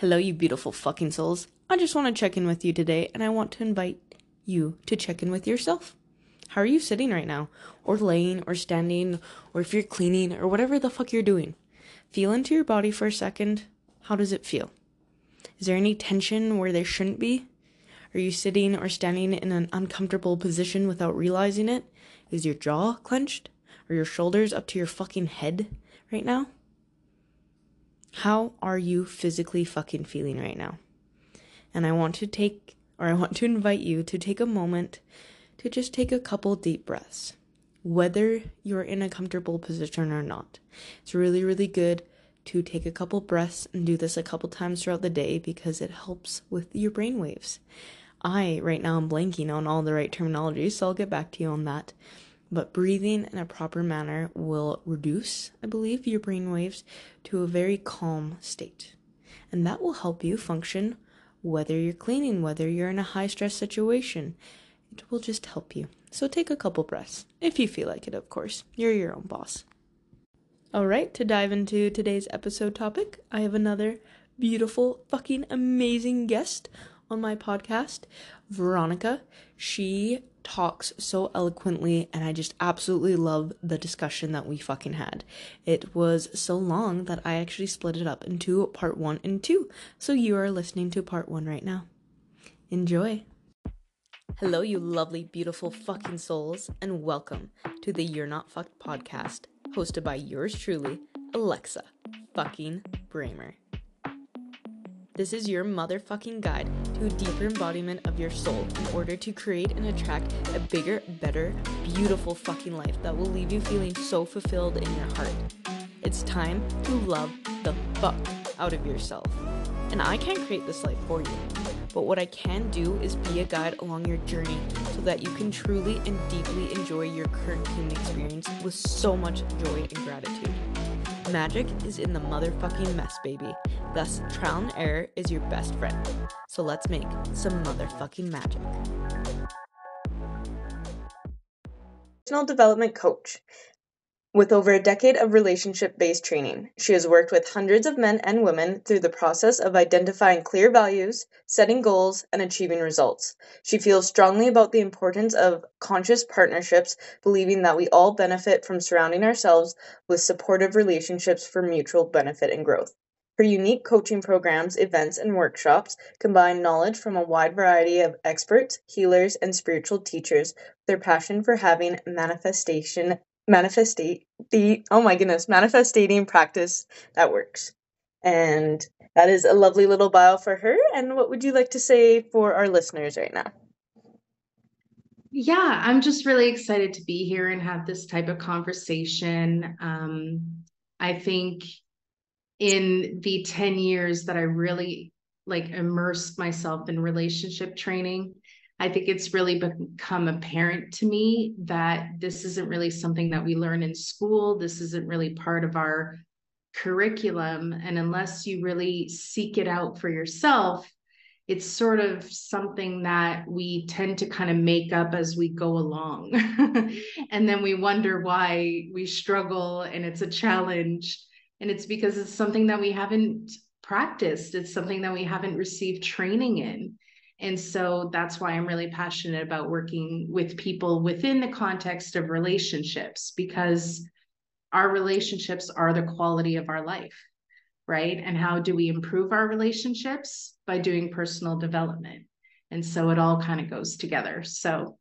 Hello, you beautiful fucking souls. I just want to check in with you today, and I want to invite you to check in with yourself. How are you sitting right now? Or laying, or standing, or if you're cleaning, or whatever the fuck you're doing. Feel into your body for a second. How does it feel? Is there any tension where there shouldn't be? Are you sitting or standing in an uncomfortable position without realizing it? Is your jaw clenched? Are your shoulders up to your fucking head right now? How are you physically fucking feeling right now? And I want to take, or I want to invite you to take a moment to just take a couple deep breaths, whether you're in a comfortable position or not. It's really, really good to take a couple breaths and do this a couple times throughout the day because it helps with your brain waves. I, right now, am blanking on all the right terminology, so I'll get back to you on that. But breathing in a proper manner will reduce, I believe, your brain waves to a very calm state. And that will help you function whether you're cleaning, whether you're in a high stress situation. It will just help you. So take a couple breaths, if you feel like it, of course. You're your own boss. All right, to dive into today's episode topic, I have another beautiful, fucking amazing guest on my podcast, Veronica. She talks so eloquently and I just absolutely love the discussion that we fucking had. It was so long that I actually split it up into part 1 and 2. So you are listening to part 1 right now. Enjoy. Hello you lovely beautiful fucking souls and welcome to the You're Not Fucked podcast hosted by yours truly, Alexa fucking Bramer. This is your motherfucking guide to a deeper embodiment of your soul in order to create and attract a bigger, better, beautiful fucking life that will leave you feeling so fulfilled in your heart. It's time to love the fuck out of yourself. And I can't create this life for you, but what I can do is be a guide along your journey so that you can truly and deeply enjoy your current human experience with so much joy and gratitude. Magic is in the motherfucking mess, baby. Thus, trial and error is your best friend. So let's make some motherfucking magic. Personal development coach. With over a decade of relationship based training, she has worked with hundreds of men and women through the process of identifying clear values, setting goals, and achieving results. She feels strongly about the importance of conscious partnerships, believing that we all benefit from surrounding ourselves with supportive relationships for mutual benefit and growth. Her unique coaching programs, events, and workshops combine knowledge from a wide variety of experts, healers, and spiritual teachers with their passion for having manifestation manifestate the oh my goodness manifestating practice that works. And that is a lovely little bio for her. And what would you like to say for our listeners right now? Yeah i'm just really excited to be here and have this type of conversation. Um, i think in the 10 years that i really like immersed myself in relationship training I think it's really become apparent to me that this isn't really something that we learn in school. This isn't really part of our curriculum. And unless you really seek it out for yourself, it's sort of something that we tend to kind of make up as we go along. and then we wonder why we struggle and it's a challenge. And it's because it's something that we haven't practiced, it's something that we haven't received training in. And so that's why I'm really passionate about working with people within the context of relationships because our relationships are the quality of our life, right? And how do we improve our relationships? By doing personal development. And so it all kind of goes together. So,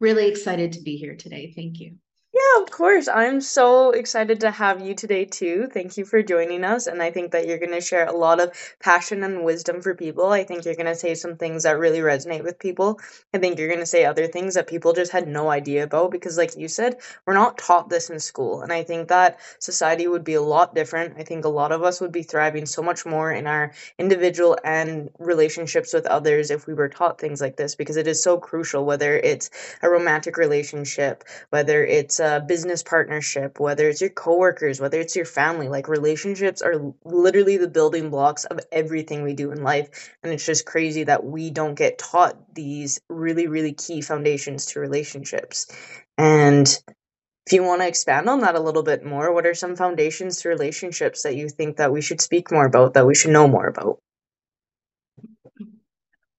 really excited to be here today. Thank you. Yeah, of course. I'm so excited to have you today, too. Thank you for joining us. And I think that you're going to share a lot of passion and wisdom for people. I think you're going to say some things that really resonate with people. I think you're going to say other things that people just had no idea about because, like you said, we're not taught this in school. And I think that society would be a lot different. I think a lot of us would be thriving so much more in our individual and relationships with others if we were taught things like this because it is so crucial, whether it's a romantic relationship, whether it's a business partnership, whether it's your coworkers, whether it's your family, like relationships are literally the building blocks of everything we do in life. And it's just crazy that we don't get taught these really, really key foundations to relationships. And if you want to expand on that a little bit more, what are some foundations to relationships that you think that we should speak more about, that we should know more about?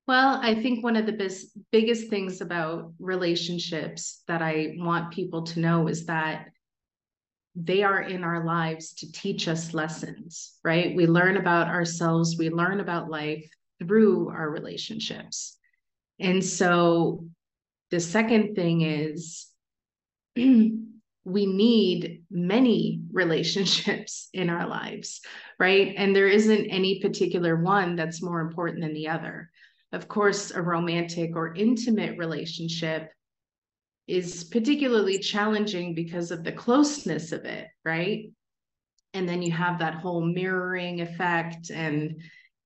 Well, I think one of the bis- biggest things about relationships that I want people to know is that they are in our lives to teach us lessons, right? We learn about ourselves, we learn about life through our relationships. And so the second thing is we need many relationships in our lives, right? And there isn't any particular one that's more important than the other. Of course, a romantic or intimate relationship is particularly challenging because of the closeness of it, right? And then you have that whole mirroring effect and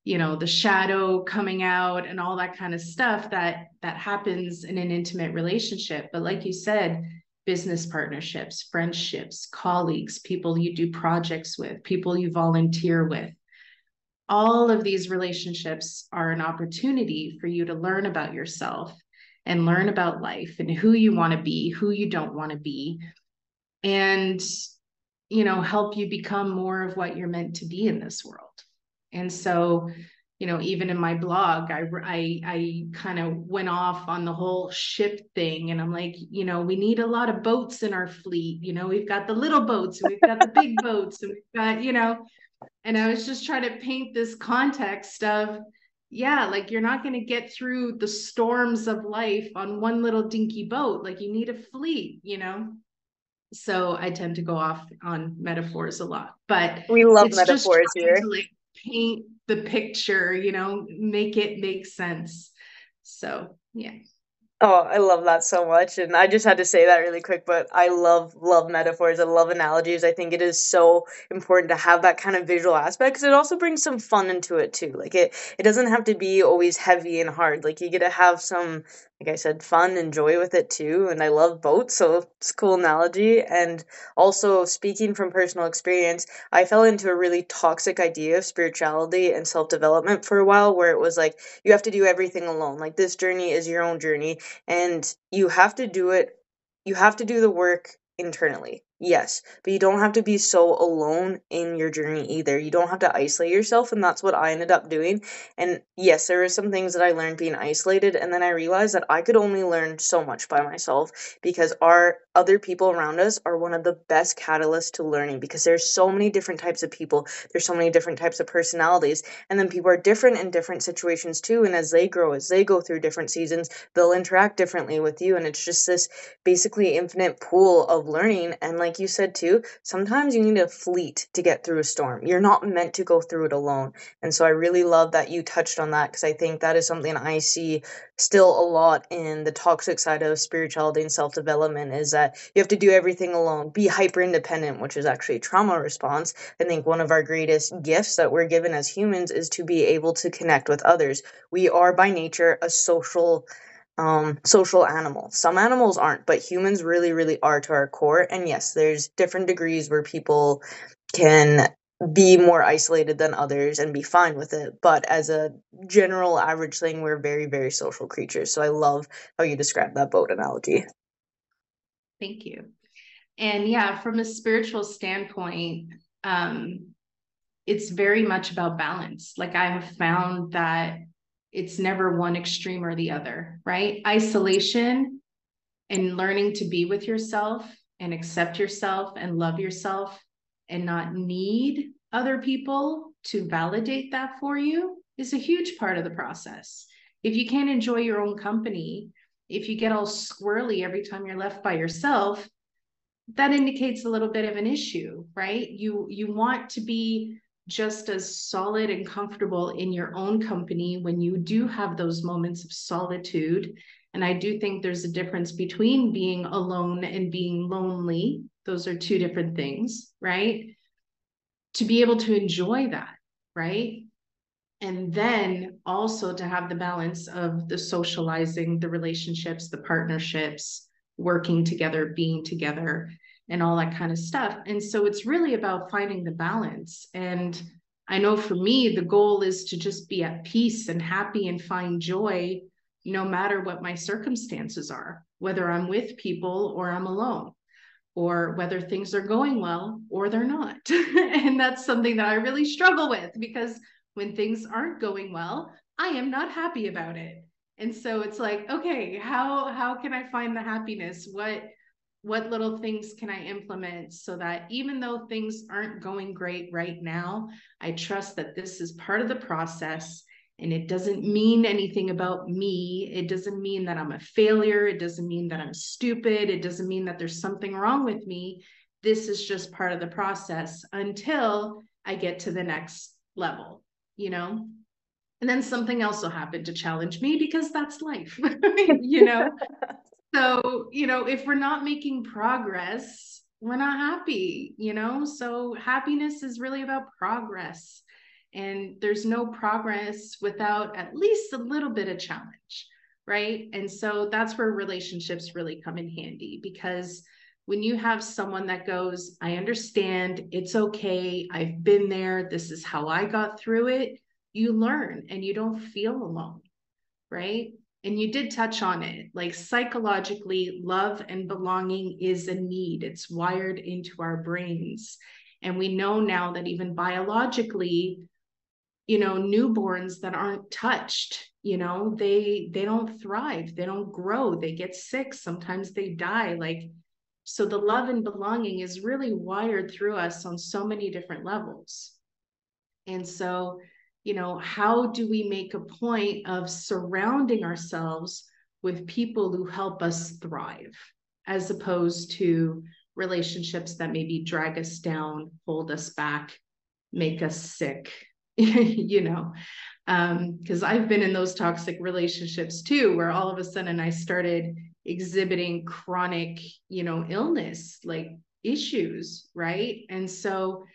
you know the shadow coming out and all that kind of stuff that that happens in an intimate relationship but like you said business partnerships friendships colleagues people you do projects with people you volunteer with all of these relationships are an opportunity for you to learn about yourself and learn about life and who you want to be, who you don't want to be, and you know, help you become more of what you're meant to be in this world. And so, you know, even in my blog, I I I kind of went off on the whole ship thing, and I'm like, you know, we need a lot of boats in our fleet. You know, we've got the little boats, and we've got the big boats, and we've got, you know, and I was just trying to paint this context of yeah, like you're not going to get through the storms of life on one little dinky boat. Like you need a fleet, you know? So I tend to go off on metaphors a lot, but we love metaphors here. To, like paint the picture, you know, make it make sense. So yeah. Oh, I love that so much. And I just had to say that really quick, but I love, love metaphors. I love analogies. I think it is so important to have that kind of visual aspect because it also brings some fun into it too. Like it, it doesn't have to be always heavy and hard. Like you get to have some like I said, fun and joy with it too. And I love boats, so it's a cool analogy. And also, speaking from personal experience, I fell into a really toxic idea of spirituality and self development for a while where it was like, you have to do everything alone. Like, this journey is your own journey, and you have to do it, you have to do the work internally. Yes, but you don't have to be so alone in your journey either. You don't have to isolate yourself, and that's what I ended up doing. And yes, there were some things that I learned being isolated, and then I realized that I could only learn so much by myself because our other people around us are one of the best catalysts to learning because there's so many different types of people, there's so many different types of personalities, and then people are different in different situations too. And as they grow, as they go through different seasons, they'll interact differently with you, and it's just this basically infinite pool of learning. And like you said too, sometimes you need a fleet to get through a storm. You're not meant to go through it alone. And so I really love that you touched on that because I think that is something I see still a lot in the toxic side of spirituality and self development is that you have to do everything alone, be hyper independent, which is actually trauma response. I think one of our greatest gifts that we're given as humans is to be able to connect with others. We are by nature a social um, social animal. Some animals aren't, but humans really, really are to our core. And yes, there's different degrees where people can be more isolated than others and be fine with it. But as a general average thing, we're very, very social creatures. So I love how you describe that boat analogy. Thank you. And yeah, from a spiritual standpoint, um, it's very much about balance. Like I have found that it's never one extreme or the other, right? Isolation and learning to be with yourself and accept yourself and love yourself and not need other people to validate that for you is a huge part of the process. If you can't enjoy your own company, if you get all squirrely every time you're left by yourself, that indicates a little bit of an issue, right? You you want to be just as solid and comfortable in your own company when you do have those moments of solitude. And I do think there's a difference between being alone and being lonely. Those are two different things, right? To be able to enjoy that, right? And then also to have the balance of the socializing, the relationships, the partnerships, working together, being together and all that kind of stuff. And so it's really about finding the balance. And I know for me, the goal is to just be at peace and happy and find joy no matter what my circumstances are, whether I'm with people or I'm alone. or whether things are going well or they're not. and that's something that I really struggle with because when things aren't going well, I am not happy about it. And so it's like, okay, how how can I find the happiness? What what little things can I implement so that even though things aren't going great right now, I trust that this is part of the process and it doesn't mean anything about me. It doesn't mean that I'm a failure. It doesn't mean that I'm stupid. It doesn't mean that there's something wrong with me. This is just part of the process until I get to the next level, you know? And then something else will happen to challenge me because that's life, you know? so, you know, if we're not making progress, we're not happy, you know? So happiness is really about progress. And there's no progress without at least a little bit of challenge right? And so that's where relationships really come in handy because when you have someone that goes i understand it's okay i've been there this is how i got through it you learn and you don't feel alone right and you did touch on it like psychologically love and belonging is a need. It's wired into our brains. And we know now that even biologically you know newborns that aren't touched you know they they don't thrive. They don't grow. They get sick. Sometimes they die. Like so the love and belonging is really wired through us on so many different levels. And so you know how do we make a point of surrounding ourselves with people who help us thrive as opposed to relationships that maybe drag us down hold us back make us sick you know? Because um, i've been in those toxic relationships too where all of a sudden i started exhibiting chronic you know illness like issues right? And so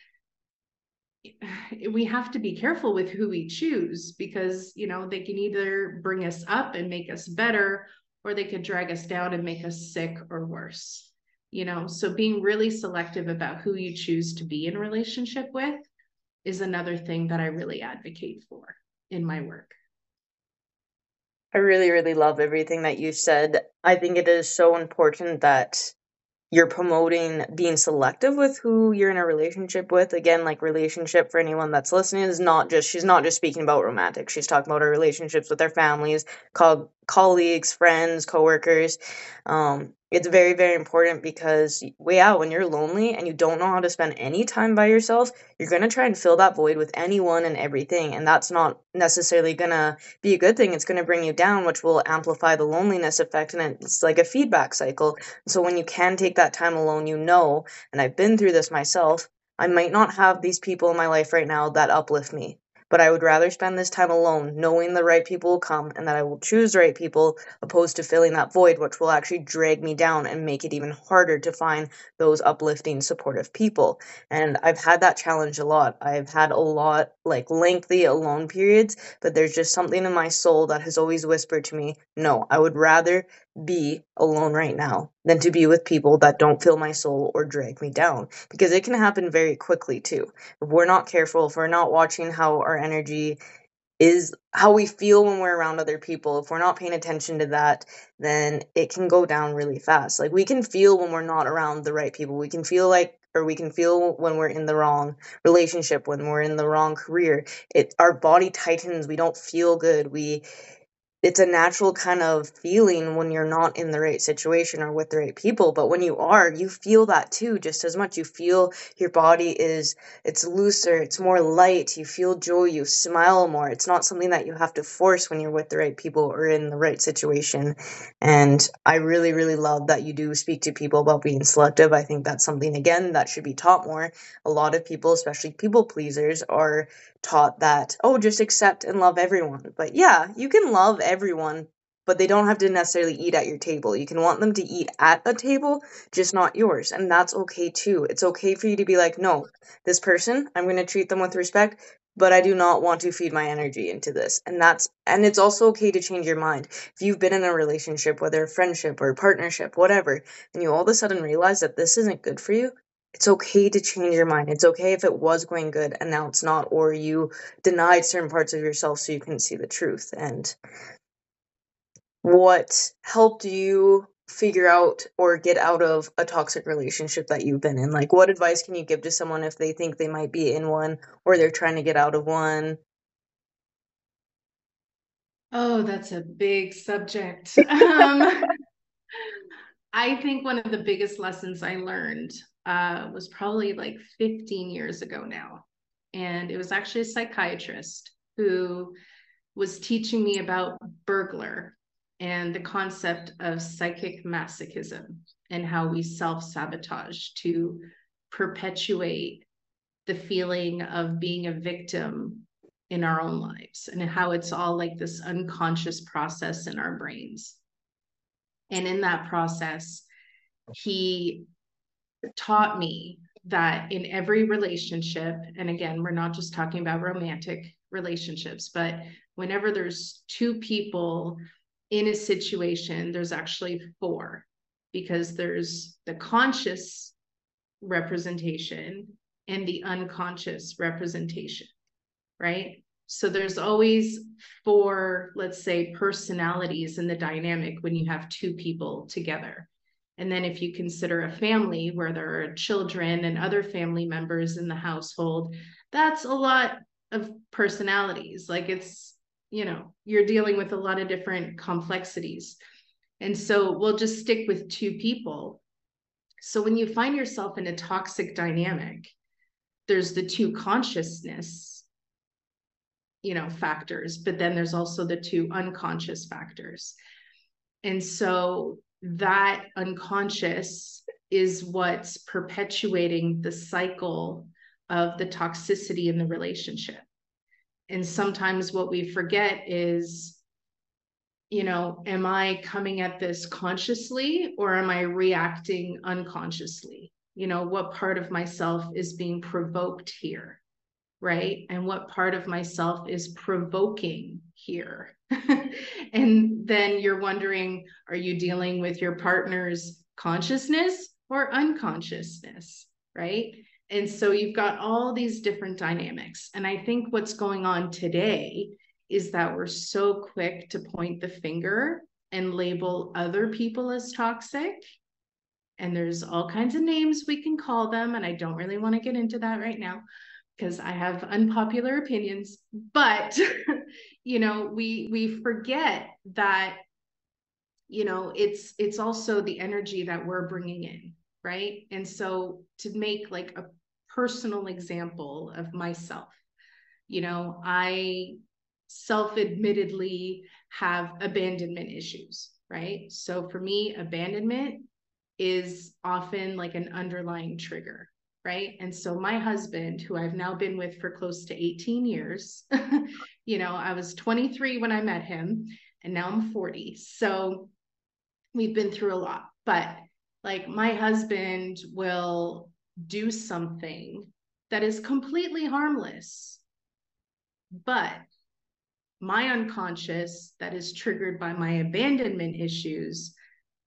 we have to be careful with who we choose because you know they can either bring us up and make us better or they could drag us down and make us sick or worse you know so being really selective about who you choose to be in relationship with is another thing that I really advocate for in my work. I really, really love everything that you said. I think it is so important that you're promoting being selective with who you're in a relationship with. Again, like relationship for anyone that's listening is not just she's not just speaking about romantic. She's talking about her relationships with her families, co- colleagues, friends, coworkers. Um, it's very very important because yeah when you're lonely and you don't know how to spend any time by yourself you're going to try and fill that void with anyone and everything and that's not necessarily going to be a good thing. It's going to bring you down which will amplify the loneliness effect and it's like a feedback cycle. So when you can take that time alone you know and i've been through this myself i might not have these people in my life right now that uplift me but I would rather spend this time alone, knowing the right people will come and that I will choose the right people, opposed to filling that void, which will actually drag me down and make it even harder to find those uplifting, supportive people. And I've had that challenge a lot. I've had a lot, like lengthy alone periods, but there's just something in my soul that has always whispered to me, no, I would rather be alone right now than to be with people that don't fill my soul or drag me down because it can happen very quickly too. If we're not careful, if we're not watching how our energy is how we feel when we're around other people. If we're not paying attention to that, then it can go down really fast. Like we can feel when we're not around the right people. We can feel like or we can feel when we're in the wrong relationship, when we're in the wrong career. It our body tightens, we don't feel good. We it's a natural kind of feeling when you're not in the right situation or with the right people but when you are you feel that too just as much. You feel your body is it's looser it's more light you feel joy you smile more. It's not something that you have to force when you're with the right people or in the right situation. And i really really love that you do speak to people about being selective. I think that's something again that should be taught more. A lot of people especially people pleasers are taught that oh just accept and love everyone. But yeah you can love everyone but they don't have to necessarily eat at your table you can want them to eat at a table just not yours and that's okay too it's okay for you to be like no this person i'm going to treat them with respect but i do not want to feed my energy into this and that's and it's also okay to change your mind if you've been in a relationship whether a friendship or a partnership whatever and you all of a sudden realize that this isn't good for you it's okay to change your mind. It's okay if it was going good and now it's not, or you denied certain parts of yourself so you couldn't see the truth. And what helped you figure out or get out of a toxic relationship that you've been in? Like, what advice can you give to someone if they think they might be in one or they're trying to get out of one? Oh, that's a big subject. um, I think one of the biggest lessons I learned uh, was probably like 15 years ago now. And it was actually a psychiatrist who was teaching me about Bergler and the concept of psychic masochism and how we self sabotage to perpetuate the feeling of being a victim in our own lives and how it's all like this unconscious process in our brains. And in that process, he taught me that in every relationship, and again, we're not just talking about romantic relationships, but whenever there's two people in a situation, there's actually four because there's the conscious representation and the unconscious representation, right? So there's always four, let's say, personalities in the dynamic when you have two people together. And then if you consider a family where there are children and other family members in the household, that's a lot of personalities. Like it's you know, you're dealing with a lot of different complexities. And so we'll just stick with two people. So when you find yourself in a toxic dynamic, there's the two consciousness, you know, factors, but then there's also the two unconscious factors. And so that unconscious is what's perpetuating the cycle of the toxicity in the relationship and sometimes what we forget is you know am i coming at this consciously or am i reacting unconsciously? You know what part of myself is being provoked here right? And what part of myself is provoking here? And then you're wondering are you dealing with your partner's consciousness or unconsciousness right and so you've got all these different dynamics. And I think what's going on today is that we're so quick to point the finger and label other people as toxic. And there's all kinds of names we can call them. And I don't really want to get into that right now because I have unpopular opinions. But, you know, we we forget that you know it's it's also the energy that we're bringing in right and so to make like a personal example of myself. You know, I self admittedly have abandonment issues, right? So for me, abandonment is often like an underlying trigger, right? And so my husband, who I've now been with for close to 18 years, you know, I was 23 when I met him, and now I'm 40. So we've been through a lot, but like my husband will do something that is completely harmless. But my unconscious, that is triggered by my abandonment issues,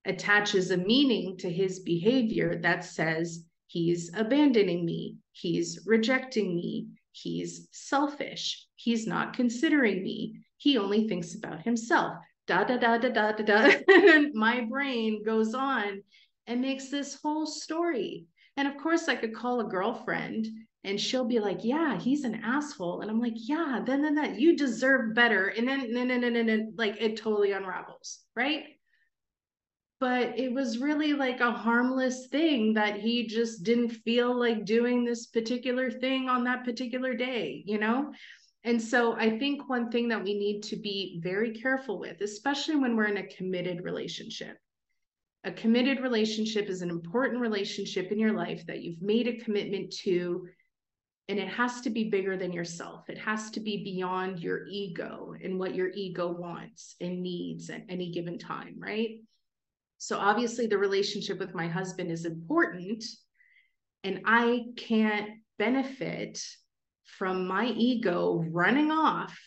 attaches a meaning to his behavior that says he's abandoning me, he's rejecting me, he's selfish, he's not considering me, he only thinks about himself. Da da da da da da da. my brain goes on and makes this whole story. And of course, I could call a girlfriend and she'll be like, Yeah, he's an asshole. And I'm like, Yeah, then, then, then you deserve better. And then, then, then, then, then like it totally unravels, right? But it was really like a harmless thing that he just didn't feel like doing this particular thing on that particular day, you know? And so I think one thing that we need to be very careful with, especially when we're in a committed relationship, a committed relationship is an important relationship in your life that you've made a commitment to and it has to be bigger than yourself. It has to be beyond your ego and what your ego wants and needs at any given time right? So obviously the relationship with my husband is important and i can't benefit from my ego running off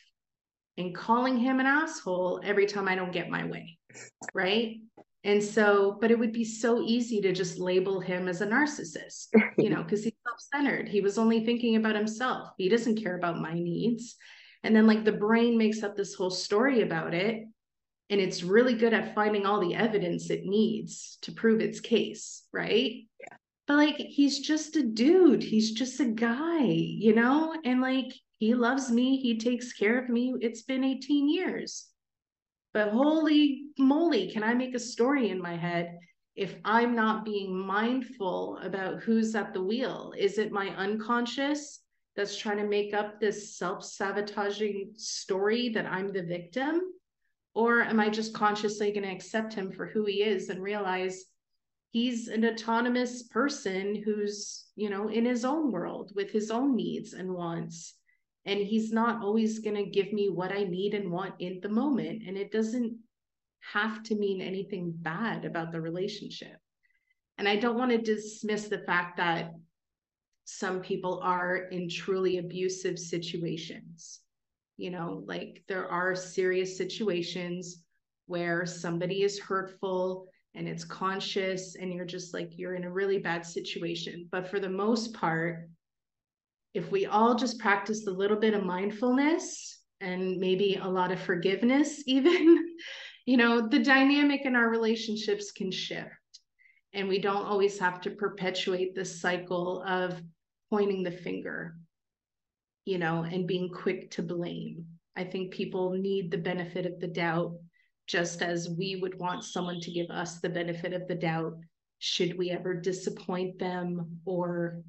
and calling him an asshole every time i don't get my way right and so, but it would be so easy to just label him as a narcissist, you know, because he's self centered. He was only thinking about himself. He doesn't care about my needs. And then, like, the brain makes up this whole story about it. and it's really good at finding all the evidence it needs to prove its case, right? Yeah. But like he's just a dude, he's just a guy, you know? And like he loves me, he takes care of me. It's been 18 years. But holy moly, can I make a story in my head if I'm not being mindful about who's at the wheel? Is it my unconscious that's trying to make up this self sabotaging story that I'm the victim? Or am I just consciously going to accept him for who he is and realize he's an autonomous person who's, you know, in his own world with his own needs and wants? And he's not always going to give me what I need and want in the moment. And it doesn't have to mean anything bad about the relationship. And I don't want to dismiss the fact that some people are in truly abusive situations you know like there are serious situations where somebody is hurtful and it's conscious and you're just like you're in a really bad situation but for the most part if we all just practice a little bit of mindfulness and maybe a lot of forgiveness even you know the dynamic in our relationships can shift and we don't always have to perpetuate this cycle of pointing the finger you know, and being quick to blame. I think people need the benefit of the doubt, just as we would want someone to give us the benefit of the doubt should we ever disappoint them or,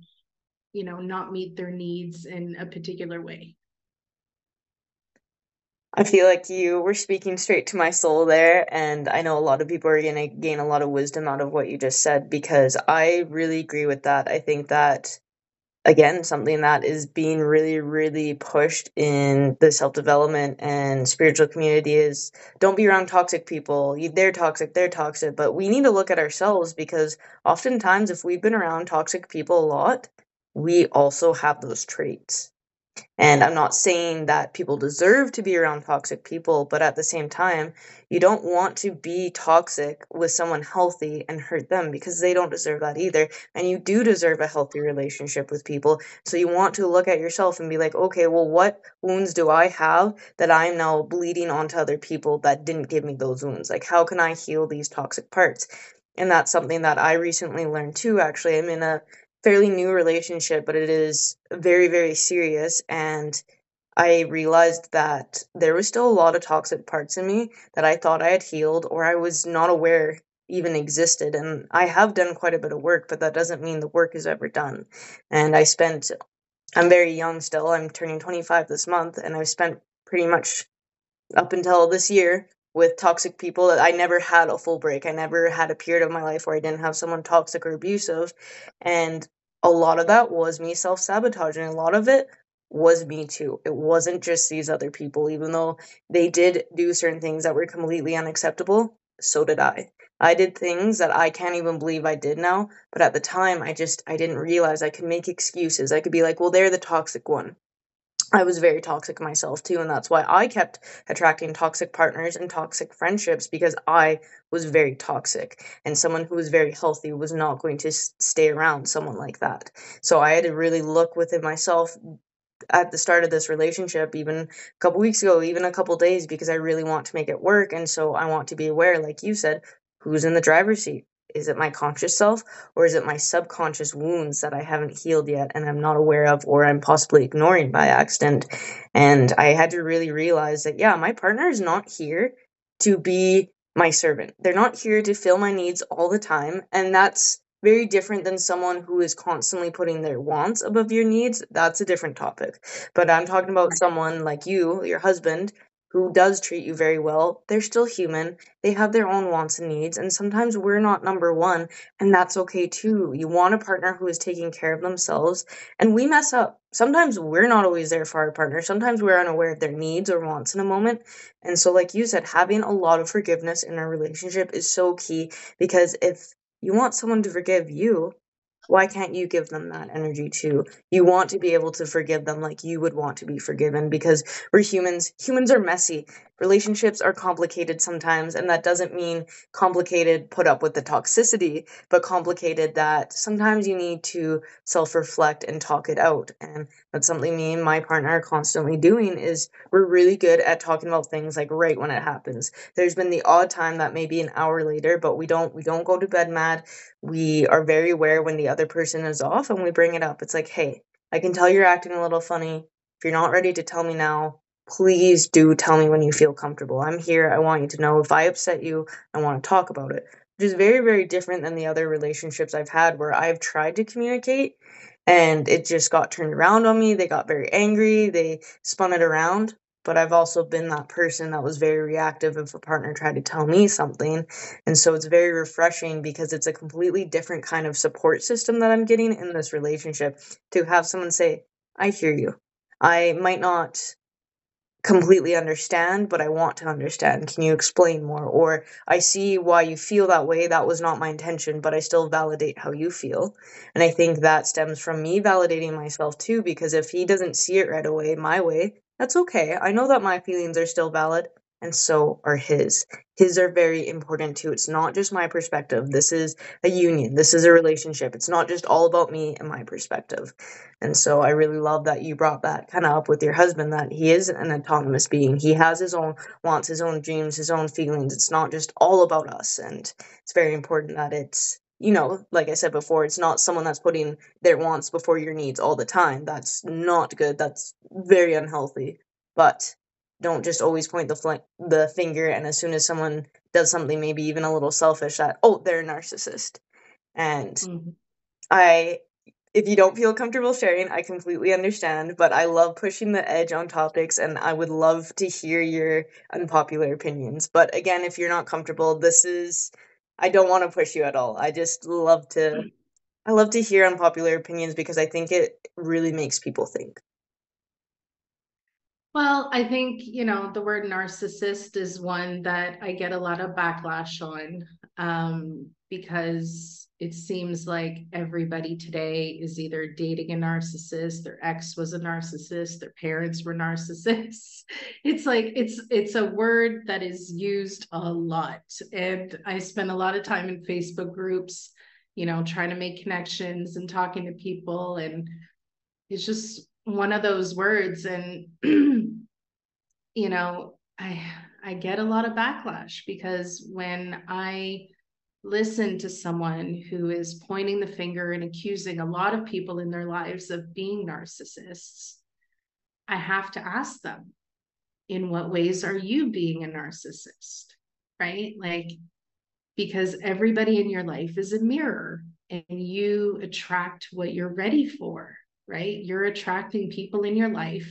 you know, not meet their needs in a particular way. I feel like you were speaking straight to my soul there, and I know a lot of people are going to gain a lot of wisdom out of what you just said because I really agree with that. I think that again something that is being really really pushed in the self-development and spiritual community is don't be around toxic people they're toxic they're toxic but we need to look at ourselves because oftentimes if we've been around toxic people a lot we also have those traits and I'm not saying that people deserve to be around toxic people, but at the same time, you don't want to be toxic with someone healthy and hurt them because they don't deserve that either. And you do deserve a healthy relationship with people. So you want to look at yourself and be like, okay, well, what wounds do I have that I'm now bleeding onto other people that didn't give me those wounds? Like, how can I heal these toxic parts? And that's something that I recently learned too, actually. I'm in a fairly new relationship, but it is very, very serious. And I realized that there was still a lot of toxic parts in me that I thought I had healed or I was not aware even existed. And I have done quite a bit of work, but that doesn't mean the work is ever done. And I spent, I'm very young still, I'm turning 25 this month, and I've spent pretty much up until this year with toxic people. I never had a full break. I never had a period of my life where I didn't have someone toxic or abusive. And a lot of that was me self sabotaging. A lot of it was me too. It wasn't just these other people, even though they did do certain things that were completely unacceptable. So did I. I did things that I can't even believe I did now, but at the time I just I didn't realize I could make excuses. I could be like, "Well, they're the toxic one." I was very toxic myself too, and that's why I kept attracting toxic partners and toxic friendships because I was very toxic, and someone who was very healthy was not going to stay around someone like that. So I had to really look within myself at the start of this relationship, even a couple weeks ago, even a couple days, because I really want to make it work, and so I want to be aware, like you said, who's in the driver's seat is it my conscious self or is it my subconscious wounds that I haven't healed yet and I'm not aware of or I'm possibly ignoring by accident? And I had to really realize that, yeah, my partner is not here to be my servant. They're not here to fill my needs all the time. And that's very different than someone who is constantly putting their wants above your needs. That's a different topic. But I'm talking about someone like you, your husband, who does treat you very well, they're still human. They have their own wants and needs, and sometimes we're not number one, and that's okay too. You want a partner who is taking care of themselves, and we mess up. Sometimes we're not always there for our partner. Sometimes we're unaware of their needs or wants in a moment. And so, like you said, having a lot of forgiveness in a relationship is so key because if you want someone to forgive you, why can't you give them that energy too? You want to be able to forgive them like you would want to be forgiven because we're humans. Humans are messy. Relationships are complicated sometimes, and that doesn't mean complicated put up with the toxicity, but complicated that sometimes you need to self-reflect and talk it out. And that's something me and my partner are constantly doing is we're really good at talking about things like right when it happens. There's been the odd time that maybe an hour later, but we don't we don't go to bed mad. We are very aware when the other person is off and we bring it up. It's like, "Hey, I can tell you're acting a little funny. If you're not ready to tell me now, please do tell me when you feel comfortable. I'm here. I want you to know if I upset you, I want to talk about it. Which is very, very different than the other relationships I've had where I've tried to communicate and it just got turned around on me. They got very angry, they spun it around. But I've also been that person that was very reactive if a partner tried to tell me something. And so it's very refreshing because it's a completely different kind of support system that I'm getting in this relationship to have someone say, I hear you. I might not completely understand, but I want to understand. Can you explain more? Or I see why you feel that way. That was not my intention, but I still validate how you feel. And I think that stems from me validating myself too, because if he doesn't see it right away, my way, that's okay. I know that my feelings are still valid and so are his. His are very important too. It's not just my perspective. This is a union. This is a relationship. It's not just all about me and my perspective. And so I really love that you brought that kind of up with your husband that he is an autonomous being. He has his own wants, his own dreams, his own feelings. It's not just all about us. And it's very important that it's you know, like I said before, it's not someone that's putting their wants before your needs all the time. That's not good. That's very unhealthy. But don't just always point the fl- the finger and as soon as someone does something maybe even a little selfish that oh they're a narcissist and mm-hmm. i if you don't feel comfortable sharing i completely understand but i love pushing the edge on topics and i would love to hear your unpopular opinions but again if you're not comfortable this is i don't want to push you at all. I just love to i love to hear unpopular opinions because i think it really makes people think. Well, I think, you know, the word narcissist is one that I get a lot of backlash on um, because it seems like everybody today is either dating a narcissist, their ex was a narcissist, their parents were narcissists. It's like it's it's a word that is used a lot. And I spend a lot of time in Facebook groups, you know, trying to make connections and talking to people and it's just one of those words and you know i i get a lot of backlash because when i listen to someone who is pointing the finger and accusing a lot of people in their lives of being narcissists i have to ask them in what ways are you being a narcissist right like because everybody in your life is a mirror and you attract what you're ready for right? You're attracting people in your life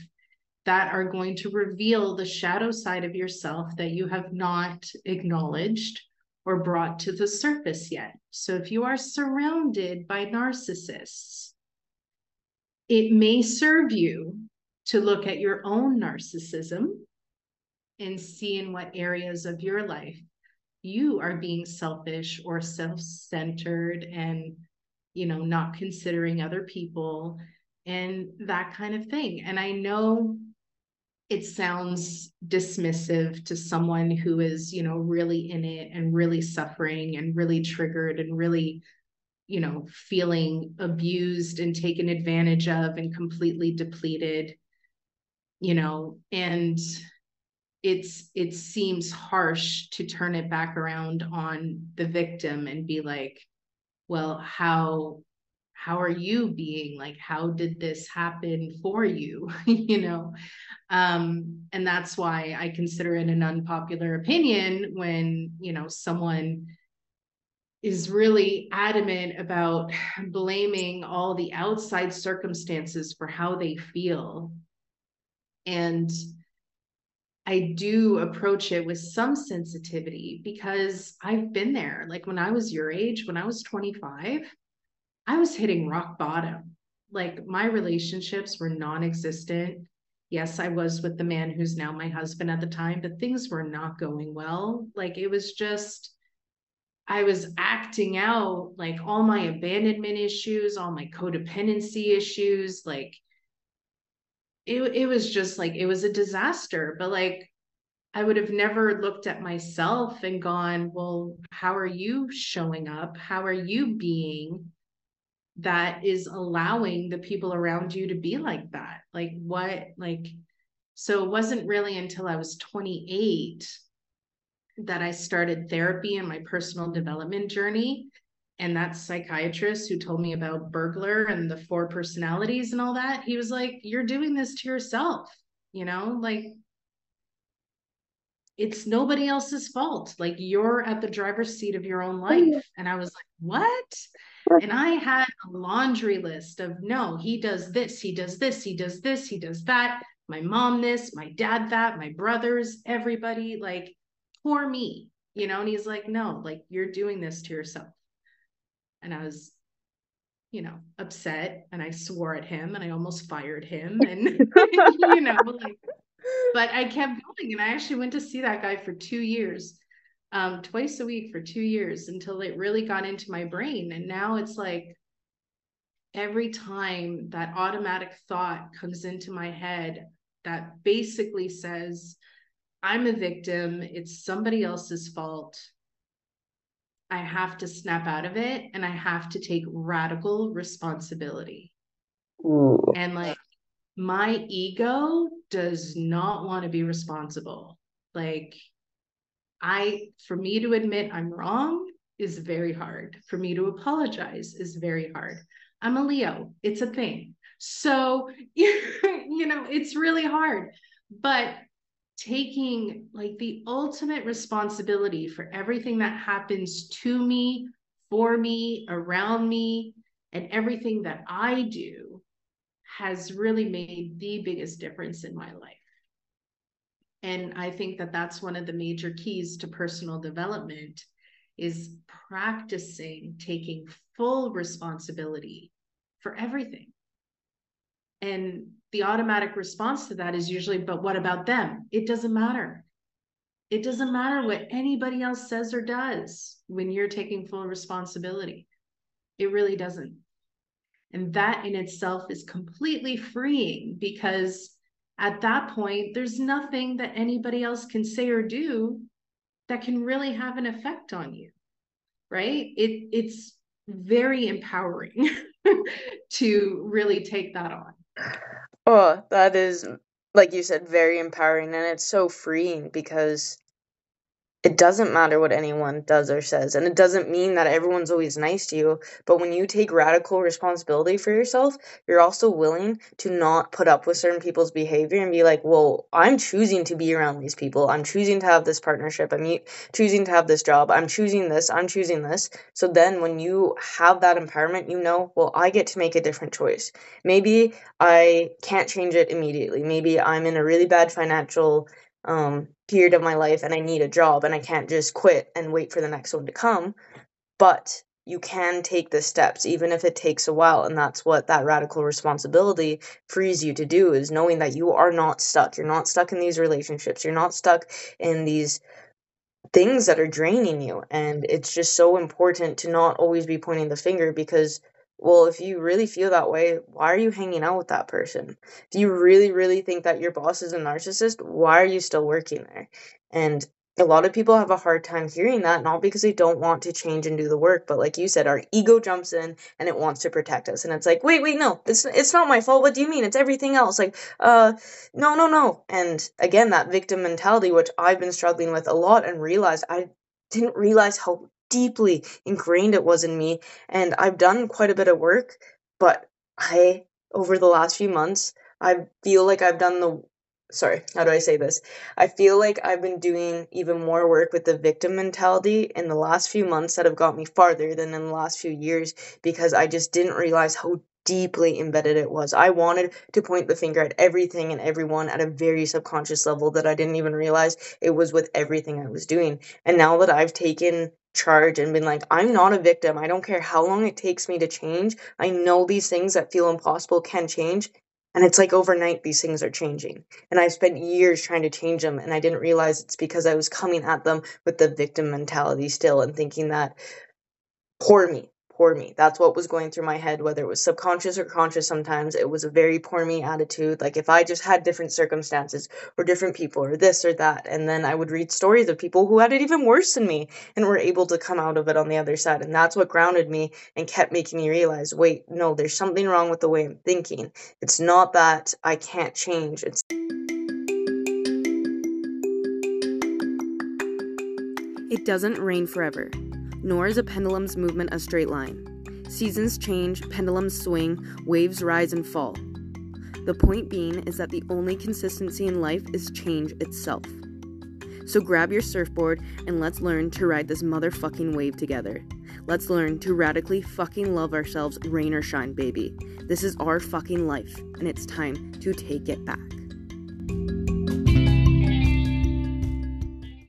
that are going to reveal the shadow side of yourself that you have not acknowledged or brought to the surface yet. So if you are surrounded by narcissists, it may serve you to look at your own narcissism and see in what areas of your life you are being selfish or self-centered and you know not considering other people and that kind of thing. And I know it sounds dismissive to someone who is, you know, really in it and really suffering and really triggered and really, you know, feeling abused and taken advantage of and completely depleted, you know, and it's it seems harsh to turn it back around on the victim and be like well how how are you being? Like how did this happen for you? You know? Um and that's why i consider it an unpopular opinion when you know someone is really adamant about blaming all the outside circumstances for how they feel. And I do approach it with some sensitivity because I've been there. Like when I was your age, when I was 25, I was hitting rock bottom. Like my relationships were non existent. Yes, I was with the man who's now my husband at the time, but things were not going well. Like it was just, I was acting out like all my abandonment issues, all my codependency issues, like it, it was just like it was a disaster. But like I would have never looked at myself and gone, well, how are you showing up? How are you being that is allowing the people around you to be like that? Like, what, like, so it wasn't really until I was 28 that I started therapy and my personal development journey. And that psychiatrist who told me about Bergler and the four personalities and all that, he was like, You're doing this to yourself, you know, like it's nobody else's fault. Like you're at the driver's seat of your own oh, life. And I was like, What? And I had a laundry list of no, he does this, he does this, he does this, he does that. My mom, this, my dad, that, my brothers, everybody. Like, poor me, you know? And he's like, no, like you're doing this to yourself. And I was, you know, upset and I swore at him and I almost fired him. And, you know, like, but I kept going. And I actually went to see that guy for two years, um, twice a week for two years until it really got into my brain. And now it's like, every time that automatic thought comes into my head that basically says, I'm a victim, it's somebody else's fault. I have to snap out of it and I have to take radical responsibility. Ooh. And like my ego does not want to be responsible. Like I for me to admit I'm wrong is very hard. For me to apologize is very hard. I'm a Leo. It's a thing. So, you know, it's really hard. But taking like the ultimate responsibility for everything that happens to me, for me, around me, and everything that I do has really made the biggest difference in my life. And I think that that's one of the major keys to personal development is practicing taking full responsibility for everything. And the automatic response to that is usually, but what about them? It doesn't matter. It doesn't matter what anybody else says or does when you're taking full responsibility. It really doesn't. And that in itself is completely freeing because at that point, there's nothing that anybody else can say or do that can really have an effect on you. Right? It it's very empowering to really take that on. Oh, that is, like you said, very empowering and it's so freeing because it doesn't matter what anyone does or says. And it doesn't mean that everyone's always nice to you. But when you take radical responsibility for yourself, you're also willing to not put up with certain people's behavior and be like, well, I'm choosing to be around these people. I'm choosing to have this partnership. I'm choosing to have this job. I'm choosing this. I'm choosing this. So then when you have that empowerment, you know, well, I get to make a different choice. Maybe I can't change it immediately. Maybe I'm in a really bad financial um, period of my life and I need a job and I can't just quit and wait for the next one to come. But you can take the steps even if it takes a while and that's what that radical responsibility frees you to do is knowing that you are not stuck. You're not stuck in these relationships. You're not stuck in these things that are draining you. And it's just so important to not always be pointing the finger because well, if you really feel that way, why are you hanging out with that person? Do you really, really think that your boss is a narcissist? Why are you still working there? And a lot of people have a hard time hearing that, not because they don't want to change and do the work, but like you said, our ego jumps in and it wants to protect us. And it's like, wait, wait, no, it's it's not my fault. What do you mean? It's everything else. Like, uh, no, no, no. And again, that victim mentality, which I've been struggling with a lot and realized I didn't realize how deeply ingrained it was in me. And I've done quite a bit of work, but I, over the last few months, I feel like I've done the sorry, how do I say this? I feel like I've been doing even more work with the victim mentality in the last few months that have got me farther than in the last few years because I just didn't realize how deeply embedded it was. I wanted to point the finger at everything and everyone at a very subconscious level that I didn't even realize it was with everything I was doing. And now that I've taken charge and been like, I'm not a victim. I don't care how long it takes me to change. I know these things that feel impossible can change. And it's like overnight these things are changing. And I've spent years trying to change them and I didn't realize it's because I was coming at them with the victim mentality still and thinking that poor me, poor me. That's what was going through my head, whether it was subconscious or conscious sometimes. It was a very poor me attitude. Like if I just had different circumstances or different people or this or that. And then I would read stories of people who had it even worse than me and were able to come out of it on the other side. And that's what grounded me and kept making me realize wait, no, there's something wrong with the way I'm thinking. It's not that I can't change. It's It doesn't rain forever nor is a pendulum's movement a straight line. Seasons change, pendulums swing, waves rise and fall. The point being is that the only consistency in life is change itself. So grab your surfboard and let's learn to ride this motherfucking wave together. Let's learn to radically fucking love ourselves, rain or shine, baby. This is our fucking life, and it's time to take it back.